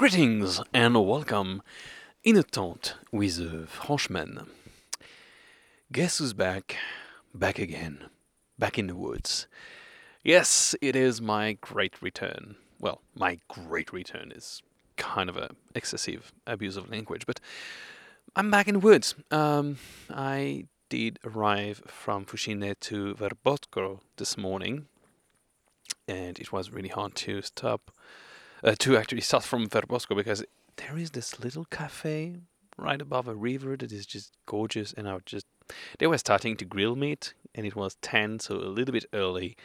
Greetings and welcome in a tent with a Frenchman. Guess who's back? Back again. Back in the woods. Yes, it is my great return. Well, my great return is kind of a excessive abuse of language, but I'm back in the woods. Um, I did arrive from Fužine to Vrbovsko this morning, and it was really hard to stop uh, to actually start from Vrbovsko because there is this little cafe right above a river that is just gorgeous, and I was just they were starting to grill meat, and it was ten, so a little bit early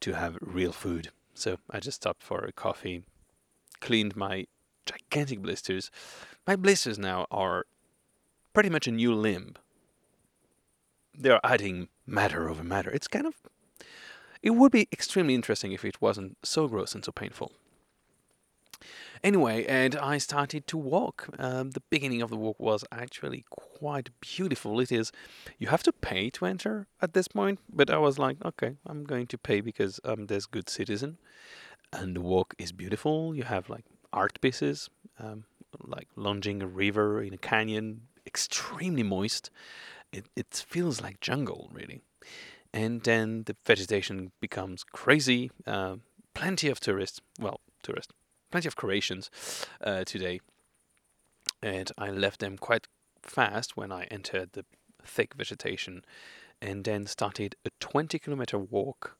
to have real food. So I just stopped for a coffee, cleaned my gigantic blisters. My blisters now are pretty much a new limb. They're adding matter over matter. It's kind of. It would be extremely interesting if it wasn't so gross and so painful. Anyway, and I started to walk. Um, the beginning of the walk was actually quite beautiful. It is, you have to pay to enter at this point, but I was like, okay, I'm going to pay because I'm this good citizen. And the walk is beautiful. You have like art pieces, um, like lunging a river in a canyon, extremely moist. It, it feels like jungle, really. And then the vegetation becomes crazy. Uh, plenty of tourists, well, tourists, plenty of Croatians uh, today, and I left them quite fast when I entered the thick vegetation, and then started a 20 kilometer walk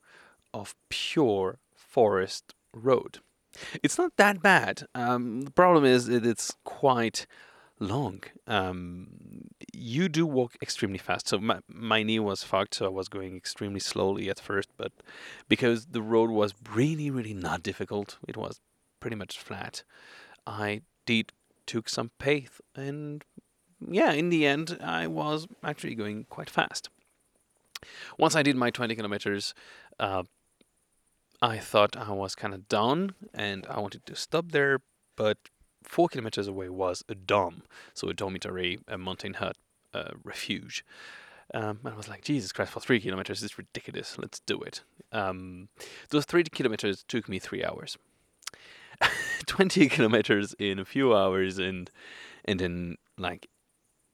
of pure forest road. It's not that bad. Um, the problem is that it's quite long. Um, you do walk extremely fast. So my, my knee was fucked, so I was going extremely slowly at first, but because the road was really, really not difficult, it was pretty much flat. I did took some path and yeah, in the end, I was actually going quite fast. Once I did my 20 kilometers, uh, I thought I was kind of done, and I wanted to stop there, but four kilometers away was a dom, so a dormitory, a mountain hut, a refuge. Um, and I was like, Jesus Christ, for three kilometers, it's ridiculous. Let's do it. Um, those three kilometers took me three hours. 20 kilometers in a few hours and and then like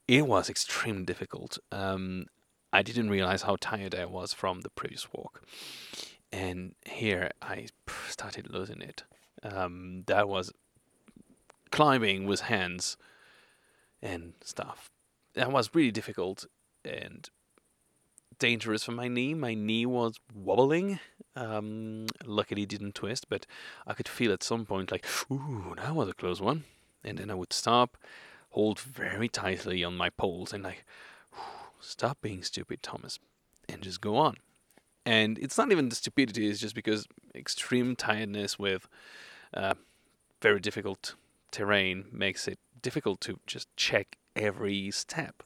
it was extremely difficult um i didn't realize how tired i was from the previous walk and here i started losing it um that was climbing with hands and stuff that was really difficult and dangerous for my knee. My knee was wobbling. Um, luckily, didn't twist, but I could feel at some point like, ooh, that was a close one. And then I would stop, hold very tightly on my poles, and like, stop being stupid, Thomas, and just go on. And it's not even the stupidity; it's just because extreme tiredness with uh, very difficult terrain makes it difficult to just check every step.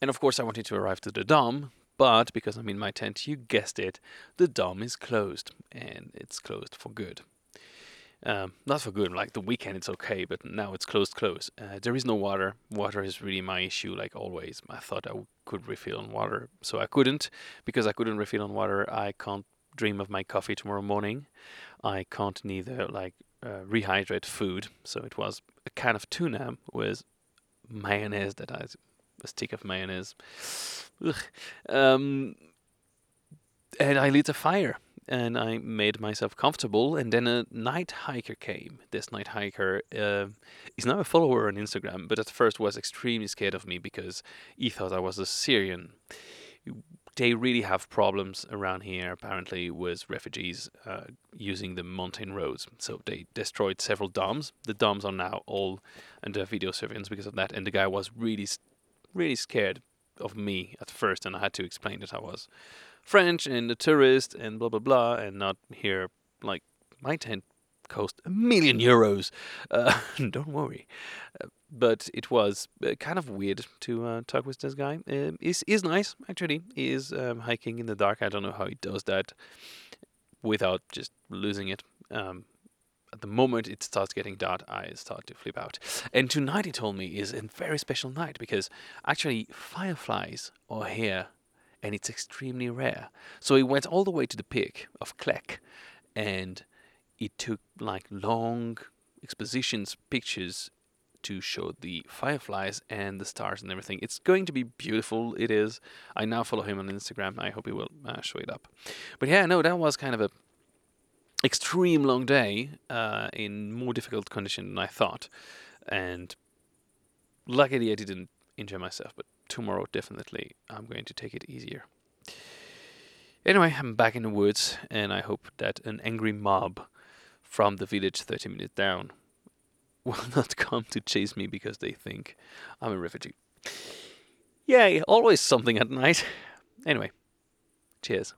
And of course, I wanted to arrive to the Dom, but because I'm in my tent, you guessed it, the Dom is closed, and it's closed for good. Um, not for good, like the weekend it's okay, but now it's closed, closed. Uh, there is no water. Water is really my issue, like always. I thought I w- could refill on water, so I couldn't. Because I couldn't refill on water, I can't dream of my coffee tomorrow morning. I can't neither, like, uh, rehydrate food. So it was a can of tuna with mayonnaise that I a stick of mayonnaise. Um, and I lit a fire and I made myself comfortable. And then a night hiker came. This night hiker uh, is now a follower on Instagram, but at first was extremely scared of me because he thought I was a Syrian. They really have problems around here, apparently, with refugees uh, using the mountain roads. So they destroyed several doms. The doms are now all under video surveillance because of that. And the guy was really really scared of me at first, and I had to explain that I was French and a tourist and blah blah blah, and not here like my tent cost a million euros. Uh, don't worry. Uh, but it was uh, kind of weird to uh, talk with this guy. Um, he's, he's nice, actually. He is um, hiking in the dark. I don't know how he does that without just losing it. Um, the moment it starts getting dark, I start to flip out. And tonight, he told me, is a very special night because actually fireflies are here and it's extremely rare. So he went all the way to the peak of Klek and it took like long expositions pictures to show the fireflies and the stars and everything. It's going to be beautiful. It is. I now follow him on Instagram. I hope he will uh, show it up. But yeah, no, that was kind of a extreme long day uh, in more difficult condition than I thought, and luckily I didn't injure myself. But tomorrow definitely I'm going to take it easier. Anyway, I'm back in the woods, and I hope that an angry mob from the village 30 minutes down will not come to chase me because they think I'm a refugee. Yay, always something at night. Anyway, cheers.